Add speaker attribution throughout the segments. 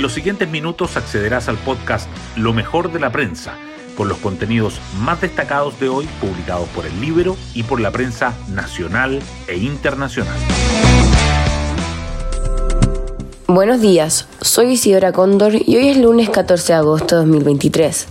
Speaker 1: En los siguientes minutos accederás al podcast Lo mejor de la prensa, con los contenidos más destacados de hoy publicados por el Libro y por la prensa nacional e internacional.
Speaker 2: Buenos días, soy Isidora Cóndor y hoy es lunes 14 de agosto de 2023.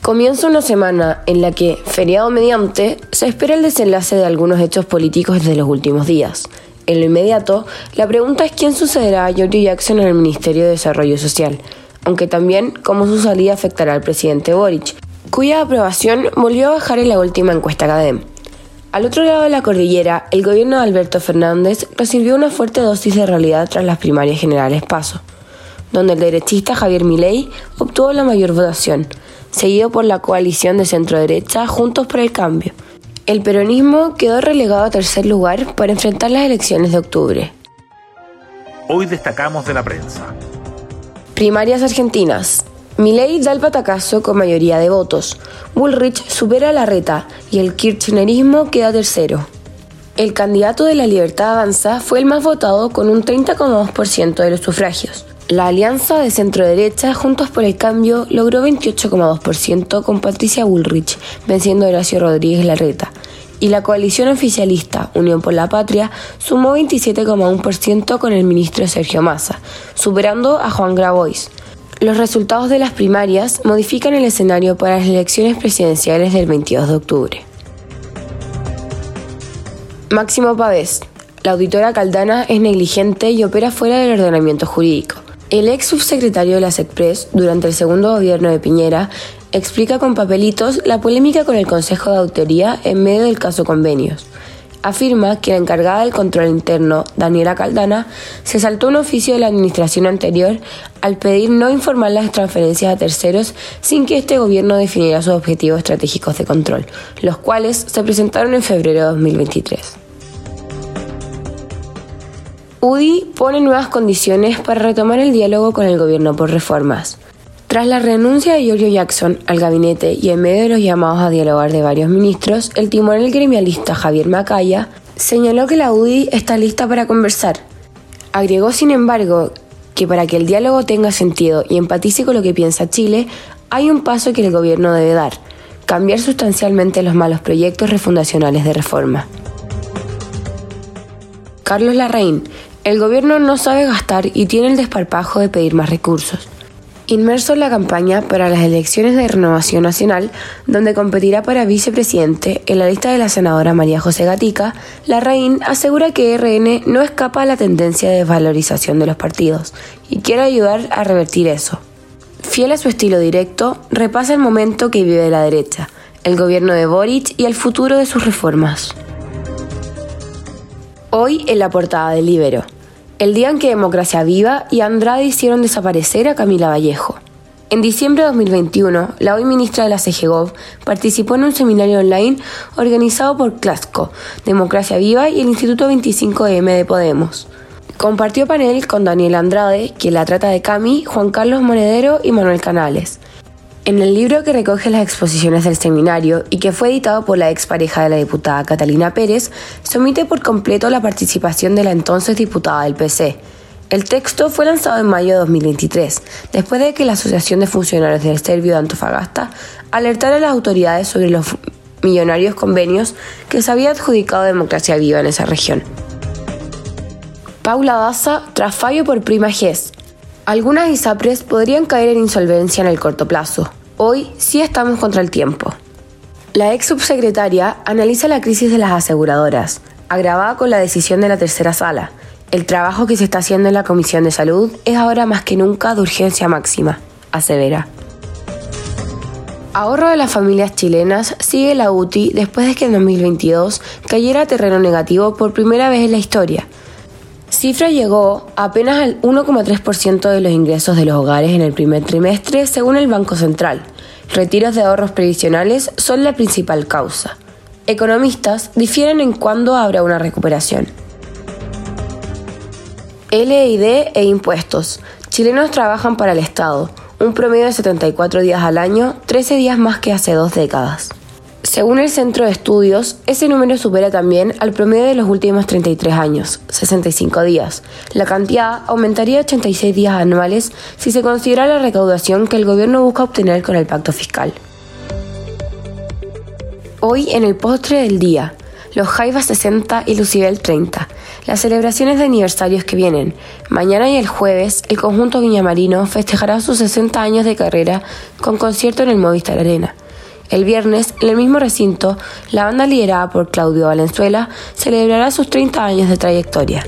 Speaker 2: Comienza una semana en la que, feriado mediante, se espera el desenlace de algunos hechos políticos de los últimos días. En lo inmediato, la pregunta es quién sucederá a Giorgio Jackson en el Ministerio de Desarrollo Social, aunque también cómo su salida afectará al presidente Boric, cuya aprobación volvió a bajar en la última encuesta CADEM. Al otro lado de la cordillera, el gobierno de Alberto Fernández recibió una fuerte dosis de realidad tras las primarias generales PASO, donde el derechista Javier Milei obtuvo la mayor votación, seguido por la coalición de centro-derecha Juntos por el Cambio, el peronismo quedó relegado a tercer lugar para enfrentar las elecciones de octubre.
Speaker 1: Hoy destacamos de la prensa.
Speaker 2: Primarias argentinas. Milei da el patacazo con mayoría de votos. Bullrich supera a la reta y el kirchnerismo queda tercero. El candidato de la Libertad Avanza fue el más votado con un 30,2% de los sufragios. La alianza de centro-derecha Juntos por el Cambio logró 28,2% con Patricia Bullrich, venciendo a Horacio Rodríguez Larreta. Y la coalición oficialista Unión por la Patria sumó 27,1% con el ministro Sergio Massa, superando a Juan Grabois. Los resultados de las primarias modifican el escenario para las elecciones presidenciales del 22 de octubre. Máximo Pavés. La auditora Caldana es negligente y opera fuera del ordenamiento jurídico. El ex subsecretario de la SECPRES, durante el segundo gobierno de Piñera, explica con papelitos la polémica con el Consejo de Autoría en medio del caso Convenios. Afirma que la encargada del control interno, Daniela Caldana, se saltó un oficio de la administración anterior al pedir no informar las transferencias a terceros sin que este gobierno definiera sus objetivos estratégicos de control, los cuales se presentaron en febrero de 2023. UDI pone nuevas condiciones para retomar el diálogo con el gobierno por reformas. Tras la renuncia de Giorgio Jackson al gabinete y en medio de los llamados a dialogar de varios ministros, el timonel gremialista Javier Macaya señaló que la UDI está lista para conversar. Agregó, sin embargo, que para que el diálogo tenga sentido y empatice con lo que piensa Chile, hay un paso que el gobierno debe dar, cambiar sustancialmente los malos proyectos refundacionales de reforma. Carlos Larraín, el gobierno no sabe gastar y tiene el desparpajo de pedir más recursos. Inmerso en la campaña para las elecciones de renovación nacional, donde competirá para vicepresidente en la lista de la senadora María José Gatica, Larraín asegura que RN no escapa a la tendencia de desvalorización de los partidos y quiere ayudar a revertir eso. Fiel a su estilo directo, repasa el momento que vive la derecha, el gobierno de Boric y el futuro de sus reformas. Hoy en la portada del Libero. El día en que Democracia Viva y Andrade hicieron desaparecer a Camila Vallejo. En diciembre de 2021, la hoy ministra de la CGGOV participó en un seminario online organizado por CLASCO, Democracia Viva y el Instituto 25M de Podemos. Compartió panel con Daniel Andrade, quien la trata de Cami, Juan Carlos Monedero y Manuel Canales. En el libro que recoge las exposiciones del seminario y que fue editado por la expareja de la diputada Catalina Pérez, se omite por completo la participación de la entonces diputada del PC. El texto fue lanzado en mayo de 2023, después de que la Asociación de Funcionarios del Servio de Antofagasta alertara a las autoridades sobre los millonarios convenios que se había adjudicado Democracia Viva en esa región. Paula Daza tras fallo por prima GES, algunas ISAPRES podrían caer en insolvencia en el corto plazo. Hoy sí estamos contra el tiempo. La ex subsecretaria analiza la crisis de las aseguradoras, agravada con la decisión de la tercera sala. El trabajo que se está haciendo en la Comisión de Salud es ahora más que nunca de urgencia máxima, asevera. Ahorro de las familias chilenas sigue la UTI después de que en 2022 cayera a terreno negativo por primera vez en la historia cifra llegó apenas al 1,3% de los ingresos de los hogares en el primer trimestre, según el Banco Central. Retiros de ahorros previsionales son la principal causa. Economistas difieren en cuándo habrá una recuperación. LID e impuestos. Chilenos trabajan para el Estado, un promedio de 74 días al año, 13 días más que hace dos décadas. Según el Centro de Estudios, ese número supera también al promedio de los últimos 33 años, 65 días. La cantidad aumentaría a 86 días anuales si se considera la recaudación que el gobierno busca obtener con el pacto fiscal. Hoy en el postre del día, los Jaivas 60 y Lucibel 30, las celebraciones de aniversarios que vienen. Mañana y el jueves, el conjunto Viñamarino festejará sus 60 años de carrera con concierto en el Movistar Arena. El viernes, en el mismo recinto, la banda liderada por Claudio Valenzuela celebrará sus 30 años de trayectoria.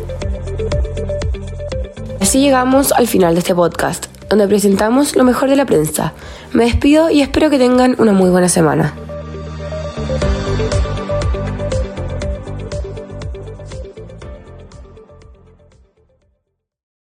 Speaker 2: Así llegamos al final de este podcast, donde presentamos lo mejor de la prensa. Me despido y espero que tengan una muy buena semana.